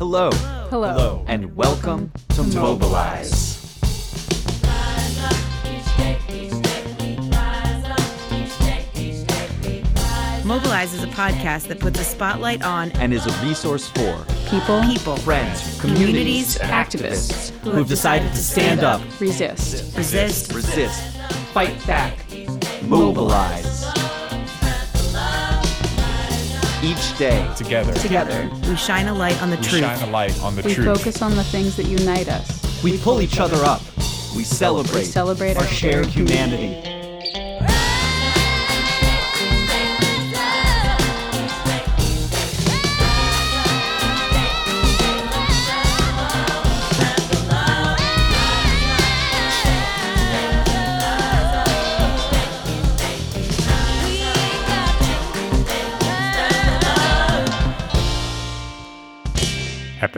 Hello. Hello. Hello. And welcome to Mobilize. Mobilize is a podcast that puts a spotlight on And is a resource for People, people, friends, communities, activists, who've decided to stand up, resist. resist, resist, fight back, mobilize. Each day, together. Together, we shine a light on the We truth. shine a light on the we truth. focus on the things that unite us. we pull each other up. We celebrate, We celebrate our our shared shared humanity.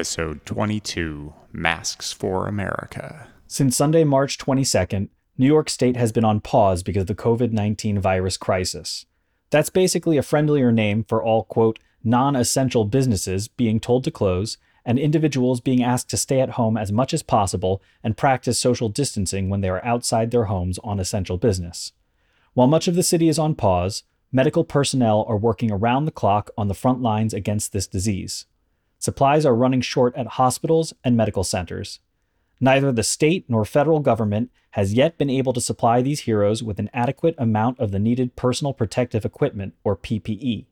Episode 22 Masks for America. Since Sunday, March 22nd, New York State has been on pause because of the COVID 19 virus crisis. That's basically a friendlier name for all, quote, non essential businesses being told to close and individuals being asked to stay at home as much as possible and practice social distancing when they are outside their homes on essential business. While much of the city is on pause, medical personnel are working around the clock on the front lines against this disease. Supplies are running short at hospitals and medical centers. Neither the state nor federal government has yet been able to supply these heroes with an adequate amount of the needed personal protective equipment, or PPE.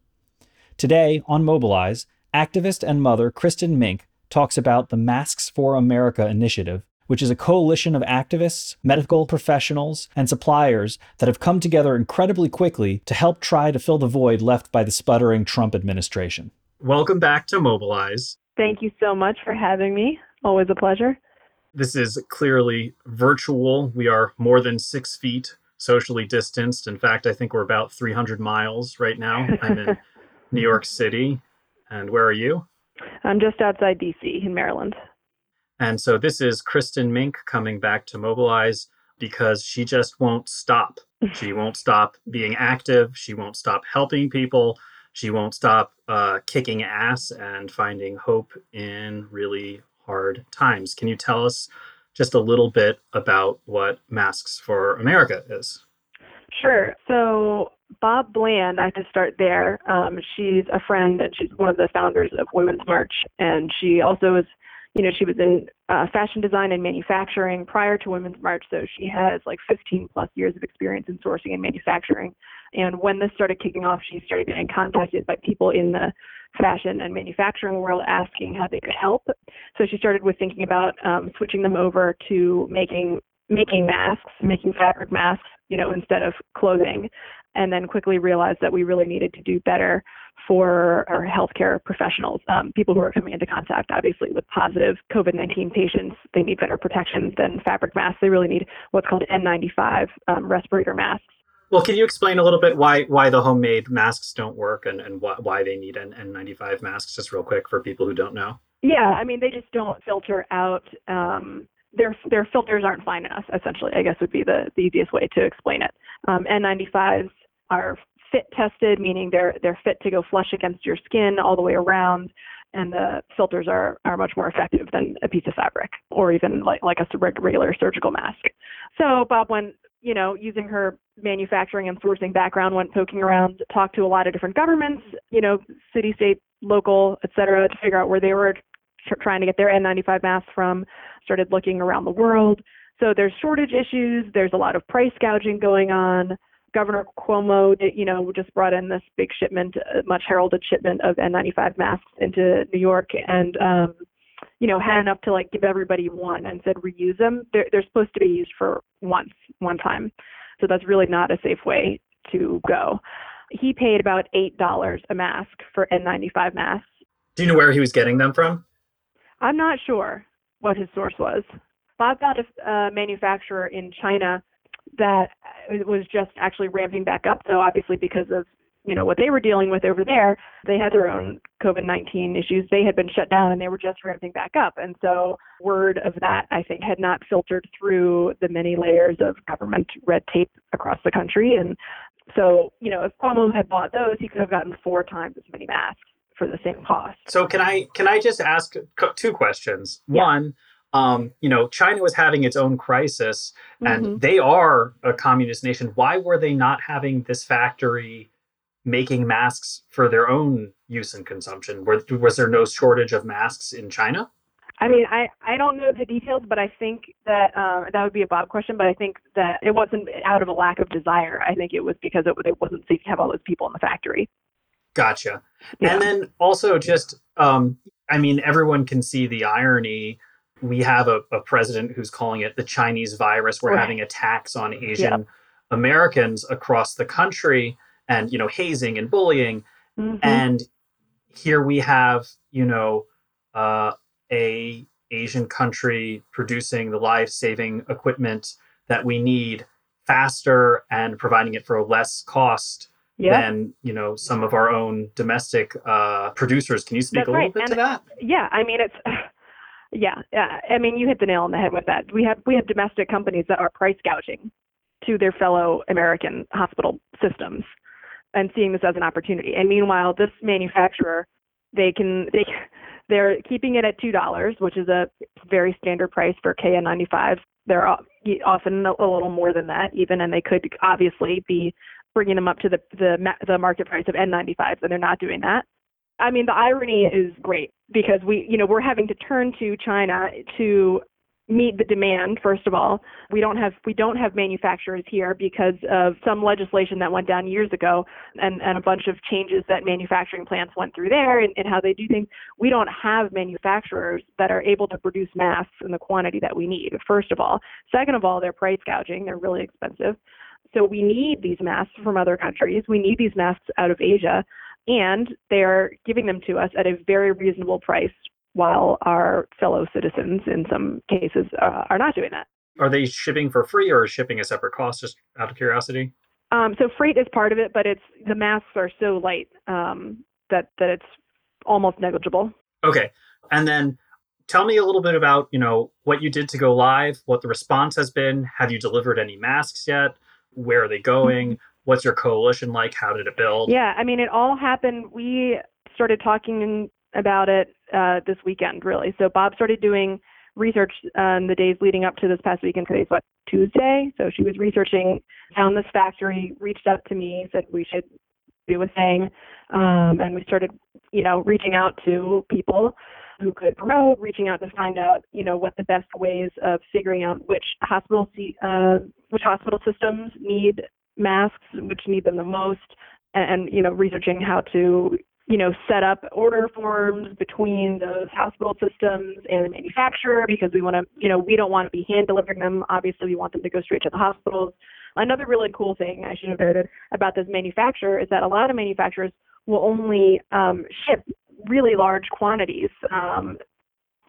Today, on Mobilize, activist and mother Kristin Mink talks about the Masks for America initiative, which is a coalition of activists, medical professionals, and suppliers that have come together incredibly quickly to help try to fill the void left by the sputtering Trump administration. Welcome back to Mobilize. Thank you so much for having me. Always a pleasure. This is clearly virtual. We are more than six feet socially distanced. In fact, I think we're about 300 miles right now. I'm in New York City. And where are you? I'm just outside DC in Maryland. And so this is Kristin Mink coming back to Mobilize because she just won't stop. She won't stop being active. She won't stop helping people. She won't stop uh, kicking ass and finding hope in really hard times. Can you tell us just a little bit about what Masks for America is? Sure. So, Bob Bland, I have to start there. Um, she's a friend and she's one of the founders of Women's March. And she also is, you know, she was in uh, fashion design and manufacturing prior to Women's March. So she has like 15 plus years of experience in sourcing and manufacturing. And when this started kicking off, she started getting contacted by people in the fashion and manufacturing world asking how they could help. So she started with thinking about um, switching them over to making making masks, making fabric masks, you know, instead of clothing, and then quickly realized that we really needed to do better for our healthcare professionals, um, people who are coming into contact, obviously, with positive COVID 19 patients. They need better protection than fabric masks. They really need what's called N95 um, respirator masks. Well, can you explain a little bit why why the homemade masks don't work and, and why, why they need an N95 masks, just real quick for people who don't know? Yeah, I mean, they just don't filter out. Um, their their filters aren't fine enough. Essentially, I guess would be the, the easiest way to explain it. Um, N95s are fit tested, meaning they're they're fit to go flush against your skin all the way around, and the filters are are much more effective than a piece of fabric or even like like a regular surgical mask. So Bob went, you know, using her manufacturing and sourcing background, went poking around, talked to a lot of different governments, you know, city, state, local, et cetera, to figure out where they were trying to get their N95 masks from. Started looking around the world. So there's shortage issues. There's a lot of price gouging going on. Governor Cuomo, you know, just brought in this big shipment, much heralded shipment of N95 masks into New York, and um, you know, had enough to like give everybody one and said reuse them. They're they're supposed to be used for once, one time. So that's really not a safe way to go. He paid about eight dollars a mask for N95 masks. Do you know where he was getting them from? I'm not sure what his source was. Bob got a uh, manufacturer in China that it was just actually ramping back up. So obviously, because of you know what they were dealing with over there, they had their own COVID-19 issues. They had been shut down and they were just ramping back up. And so word of that, I think, had not filtered through the many layers of government red tape across the country. And so, you know, if Cuomo had bought those, he could have gotten four times as many masks for the same cost. So can I can I just ask two questions? Yeah. One, um, you know, China was having its own crisis, and Mhm. they are a communist nation. Why were they not having this factory making masks for their own use and consumption? Were, was there no shortage of masks in China? I mean, I, I don't know the details, but I think that um, that would be a Bob question. But I think that it wasn't out of a lack of desire. I think it was because it, it wasn't safe to have all those people in the factory. Gotcha. Yeah. And then also just, um, I mean, everyone can see the irony. We have a, a president who's calling it the Chinese virus. We're Right. having attacks on Asian Americans across the country, and you know, hazing and bullying. Mhm. And here we have, you know, uh, a Asian country producing the life-saving equipment that we need faster and providing it for a less cost yeah. than you know some of our own domestic uh, producers. Can you speak That's a little right. bit to that? Yeah, I mean it's yeah, yeah. I mean you hit the nail on the head with that. We have we have domestic companies that are price gouging to their fellow American hospital systems and seeing this as an opportunity. And meanwhile, this manufacturer they can they they're keeping it at two dollars, which is a very standard price for KN95. They're often a little more than that, even, and they could obviously be bringing them up to the the the market price of N95s, and they're not doing that. I mean, the irony is great because we, you know, we're having to turn to China to meet the demand. First of all, we don't have we don't have manufacturers here because of some legislation that went down years ago, and and a bunch of changes that manufacturing plants went through there and, and how they do things. We don't have manufacturers that are able to produce masks in the quantity that we need. First of all, second of all, they're price gouging. They're really expensive. So we need these masks from other countries. We need these masks out of Asia and they're giving them to us at a very reasonable price while our fellow citizens in some cases uh, are not doing that Are they shipping for free or is shipping a separate cost? Just out of curiosity. um, so freight is part of it but it's the masks are so light um, that that it's almost negligible Okay, and then tell me a little bit about you know what you did to go live, what the response has been. Have you delivered any masks yet? Where are they going? What's your coalition like? How did it build? yeah i mean it all happened. We started talking about it uh, this weekend really. So bob started doing research um, the days leading up to this past weekend. Today's what tuesday? So she was researching found this factory reached out to me said we should do a thing. Um, and we started you know reaching out to people who could promote reaching out to find out you know what the best ways of figuring out which hospital uh, which hospital systems need masks which need them the most and, you know researching how to you know set up order forms between those hospital systems and the manufacturer because we want to you know we don't want to be hand delivering them. Obviously we want them to go straight to the hospitals. Another really cool thing i should have noted about this manufacturer is that a lot of manufacturers will only um, ship really large quantities. Um,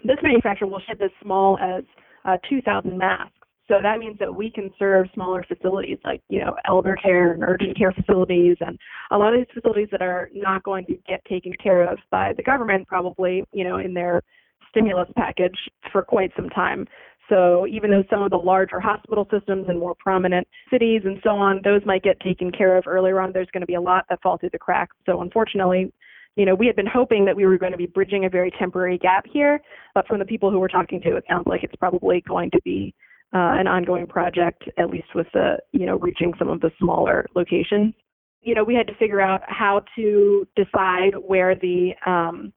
this manufacturer will ship as small as uh, 2000 masks so that means that we can serve smaller facilities like, you know, elder care and urgent care facilities and a lot of these facilities that are not going to get taken care of by the government probably, you know, in their stimulus package for quite some time. So even though some of the larger hospital systems and more prominent cities and so on, those might get taken care of earlier on, there's going to be a lot that fall through the cracks. So unfortunately, you know, we had been hoping that we were going to be bridging a very temporary gap here, but from the people who we're talking to, it sounds like it's probably going to be uh, an ongoing project, at least with the, you know, reaching some of the smaller locations. You know, we had to figure out how to decide where the um,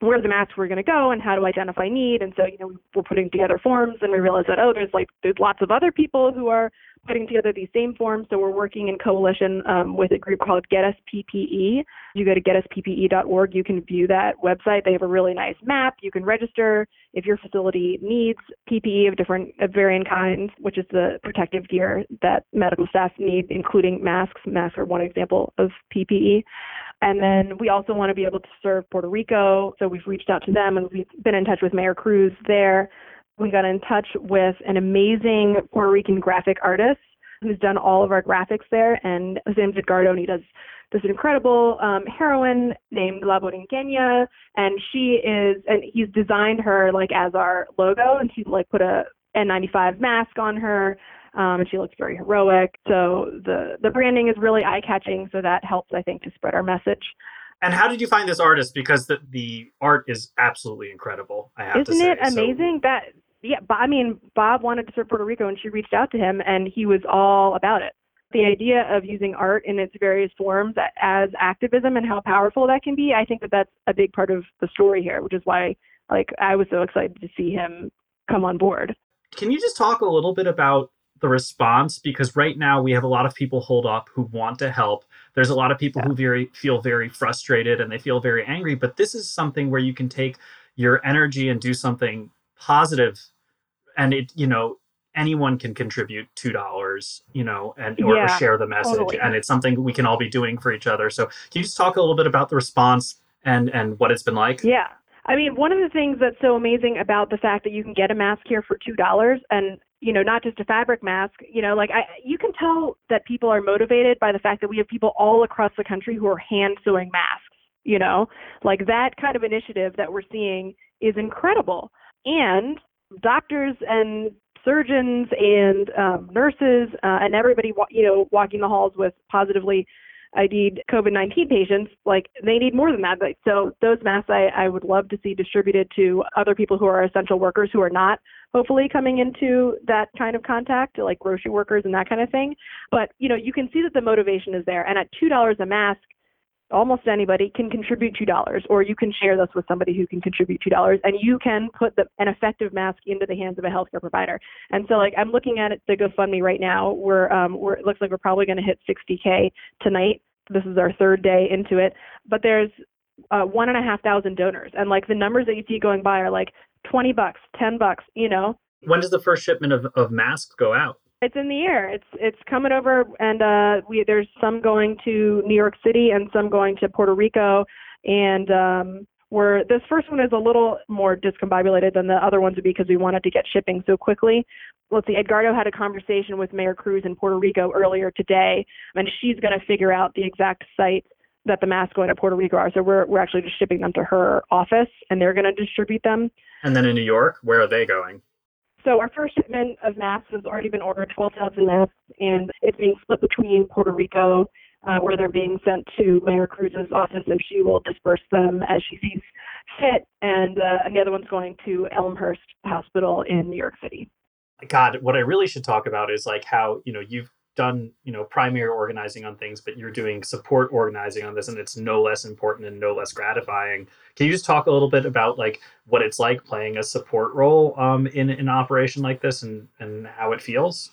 where the masks were going to go and how to identify need. And so, you know, we're putting together forms and we realized that, oh, there's like, there's lots of other people who are putting together these same forms. So we're working in coalition um, with a group called Get Us PPE. You go to getusppe.org, you can view that website. They have a really nice map. You can register if your facility needs PPE of different, of varying kinds, which is the protective gear that medical staff need, including masks. Masks are one example of PPE. And then we also want to be able to serve Puerto Rico. So we've reached out to them and we've been in touch with Mayor Cruz there. We got in touch with an amazing Puerto Rican graphic artist who's done all of our graphics there. And his name's Edgardo, and he does this incredible um, heroine named La Borinqueña. And she is, and he's designed her like as our logo, and she's like put a N95 mask on her. Um, and she looks very heroic. So the the branding is really eye catching. So that helps, I think, to spread our message. And how did you find this artist? Because the the art is absolutely incredible. I have to Isn't say. it So- amazing that yeah, but I mean Bob wanted to serve Puerto Rico and she reached out to him and he was all about it. The idea of using art in its various forms as activism and how powerful that can be, I think that that's a big part of the story here, which is why like I was so excited to see him come on board. Can you just talk a little bit about the response? Because right now we have a lot of people hold up who want to help. There's a lot of people who very feel very frustrated and they feel very angry. But this is something where you can take your energy and do something positive, and it you know anyone can contribute two dollars, you know, and or, or share the message, totally. and it's something we can all be doing for each other. So can you just talk a little bit about the response and and what it's been like? Yeah. I mean, one of the things that's so amazing about the fact that you can get a mask here for two dollars, and you know, not just a fabric mask. You know, like I, you can tell that people are motivated by the fact that we have people all across the country who are hand sewing masks. You know, like that kind of initiative that we're seeing is incredible, and doctors and surgeons and um, nurses uh, and everybody, you know, walking the halls with positively ID'd COVID-19 patients, like they need more than that. So those masks I, I would love to see distributed to other people who are essential workers who are not hopefully coming into that kind of contact, like grocery workers and that kind of thing. But you know, you can see that the motivation is there. And at two dollars a mask, almost anybody can contribute two dollars, or you can share this with somebody who can contribute two dollars, and you can put the, an effective mask into the hands of a healthcare provider. And so, like, I'm looking at it the GoFundMe right now. We're, um, we're it looks like we're probably going to hit 60k tonight. This is our third day into it, but there's uh, one and a half thousand donors, and like the numbers that you see going by are like 20 bucks, 10 bucks, you know, When does the first shipment of, of masks go out? It's in the air. It's it's coming over, and uh, we there's some going to New York City and some going to Puerto Rico, and um, we're this first one is a little more discombobulated than the other ones would be because we wanted to get shipping so quickly. Let's see, Edgardo had a conversation with Mayor Cruz in Puerto Rico earlier today, and she's going to figure out the exact site that the masks going to Puerto Rico are. So we're we're actually just shipping them to her office, and they're going to distribute them. And then in New York, where are they going? So our first shipment of masks has already been ordered, 12,000 masks, and it's being split between Puerto Rico, uh, where they're being sent to Mayor Cruz's office, and she will disperse them as she sees fit, and, uh, and the other one's going to Elmhurst Hospital in New York City. God, what I really should talk about is like how, you know, you've done, you know, primary organizing on things, but you're doing support organizing on this and it's no less important and no less gratifying. Can you just talk a little bit about like what it's like playing a support role um, in, in an operation like this and, and how it feels?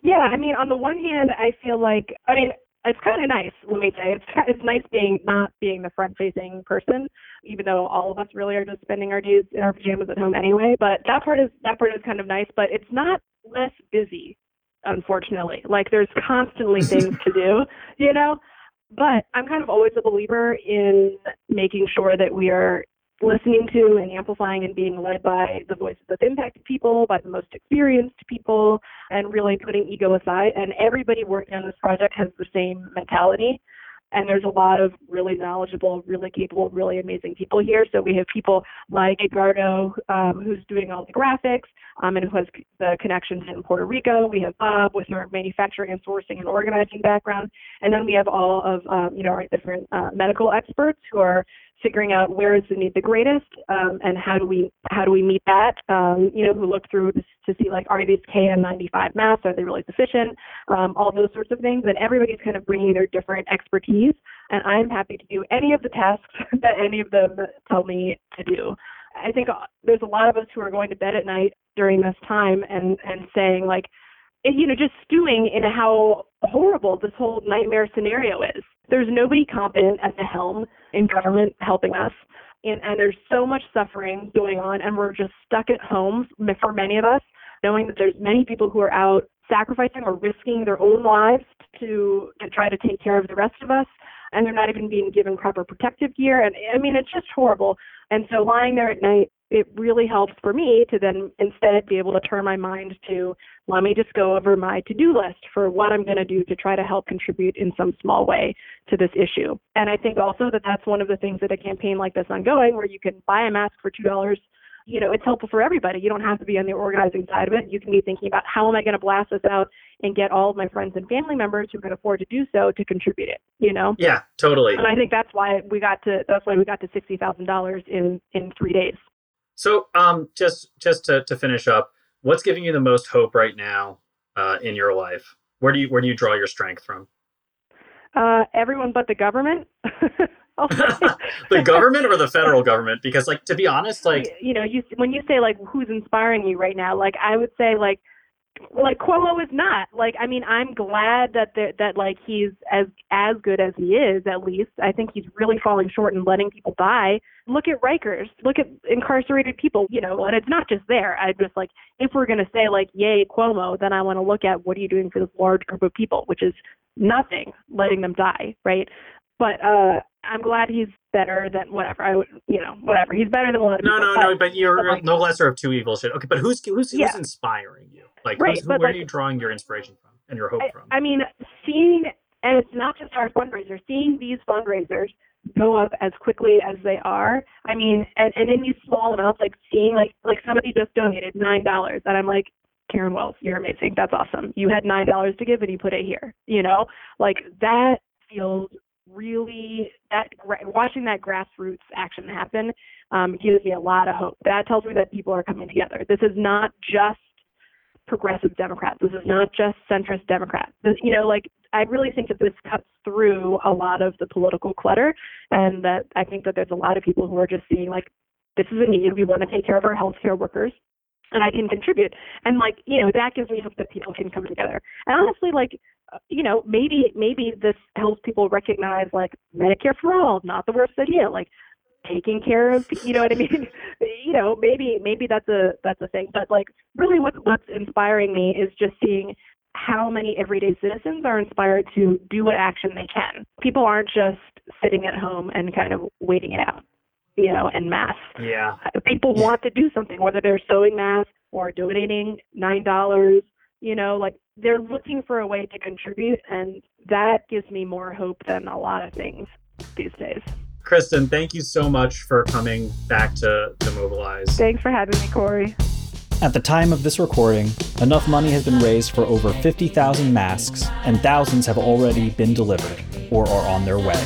Yeah, I mean, on the one hand, I feel like, I mean, it's kind of nice. Let me say, it's it's nice being not being the front-facing person, even though all of us really are just spending our days in our pajamas at home anyway. But that part is that part is kind of nice. But it's not less busy, unfortunately. Like there's constantly things to do, you know. But I'm kind of always a believer in making sure that we are listening to and amplifying and being led by the voices of impacted people, by the most experienced people, and really putting ego aside. And everybody working on this project has the same mentality. And there's a lot of really knowledgeable, really capable, really amazing people here. So we have people like Edgardo, um, who's doing all the graphics um, and who has the connections in Puerto Rico. We have Bob with her manufacturing and sourcing and organizing background. And then we have all of um, you know our different uh, medical experts who are figuring out where is the need the greatest um, and how do we how do we meet that. Um, you know, who look through to, to see like are these KN95 masks are they really sufficient? Um, all those sorts of things. And everybody's kind of bringing their different expertise. And I'm happy to do any of the tasks that any of them tell me to do. I think uh, there's a lot of us who are going to bed at night during this time and and saying like you know, just stewing in how horrible this whole nightmare scenario is. There's nobody competent at the helm in government helping us. And, and there's so much suffering going on, and we're just stuck at home for many of us, knowing that there's many people who are out sacrificing or risking their own lives to, to try to take care of the rest of us, and they're not even being given proper protective gear. And I mean, it's just horrible. And so lying there at night, it really helps for me to then instead be able to turn my mind to let me just go over my to-do list for what I'm going to do to try to help contribute in some small way to this issue. And I think also that that's one of the things that a campaign like this ongoing, where you can buy a mask for two dollars, you know, it's helpful for everybody. You don't have to be on the organizing side of it. You can be thinking about how am I going to blast this out and get all of my friends and family members who can afford to do so to contribute it, you know? Yeah, totally. And I think that's why we got to that's why we got to sixty thousand dollars in in three days. So, um, just just to, to finish up, what's giving you the most hope right now uh, in your life? Where do you where do you draw your strength from? Uh, everyone but the government. The government or the federal government? Because, like, to be honest, like, you know, you when you say like who's inspiring you right now, like I would say like like Cuomo is not. Like I mean, I'm glad that there, that like he's as as good as he is. At least I think he's really falling short in letting people die. Look at Rikers. Look at incarcerated people. You know, and it's not just there. I just like if we're gonna say like yay Cuomo, then I want to look at what are you doing for this large group of people, which is nothing, letting them die, right? But uh I'm glad he's better than whatever. I would, you know, whatever. He's better than a lot of no, people, no, no. But you're but, like- no lesser of two evils. Shit. Okay, but who's who's who's Yeah. inspiring you? Like, Right, who, where like- are you drawing your inspiration from and your hope I, from? I mean, seeing, and it's not just our fundraiser, seeing these fundraisers go up as quickly as they are. I mean, and, and in these small amounts, like seeing like like somebody just donated nine dollars, and I'm like, Karen Wells, you're amazing. That's awesome. You had nine dollars to give, and you put it here. You know, like that feels really that watching that grassroots action happen um, gives me a lot of hope. That tells me that people are coming together. This is not just progressive Democrats. This is not just centrist Democrats. This, you know, like I really think that this cuts through a lot of the political clutter, and that I think that there's a lot of people who are just seeing like this is a need. We want to take care of our healthcare workers. And I can contribute, and like you know, that gives me hope that people can come together. And honestly, like uh, you know, maybe maybe this helps people recognize like Medicare for all, not the worst idea. Like taking care of you know what I mean? you know, maybe maybe that's a that's a thing. But like really what's what's inspiring me is just seeing how many everyday citizens are inspired to do what action they can. People aren't just sitting at home and kind of waiting it out, you know, en masse. yeah, uh, People want to do something, whether they're sewing masks or donating nine dollars, you know, like they're looking for a way to contribute and that gives me more hope than a lot of things these days. Kristin, thank you so much for coming back to to mobilize. Thanks for having me, Corey. At the time of this recording, enough money has been raised for over 50,000 masks, and thousands have already been delivered or are on their way.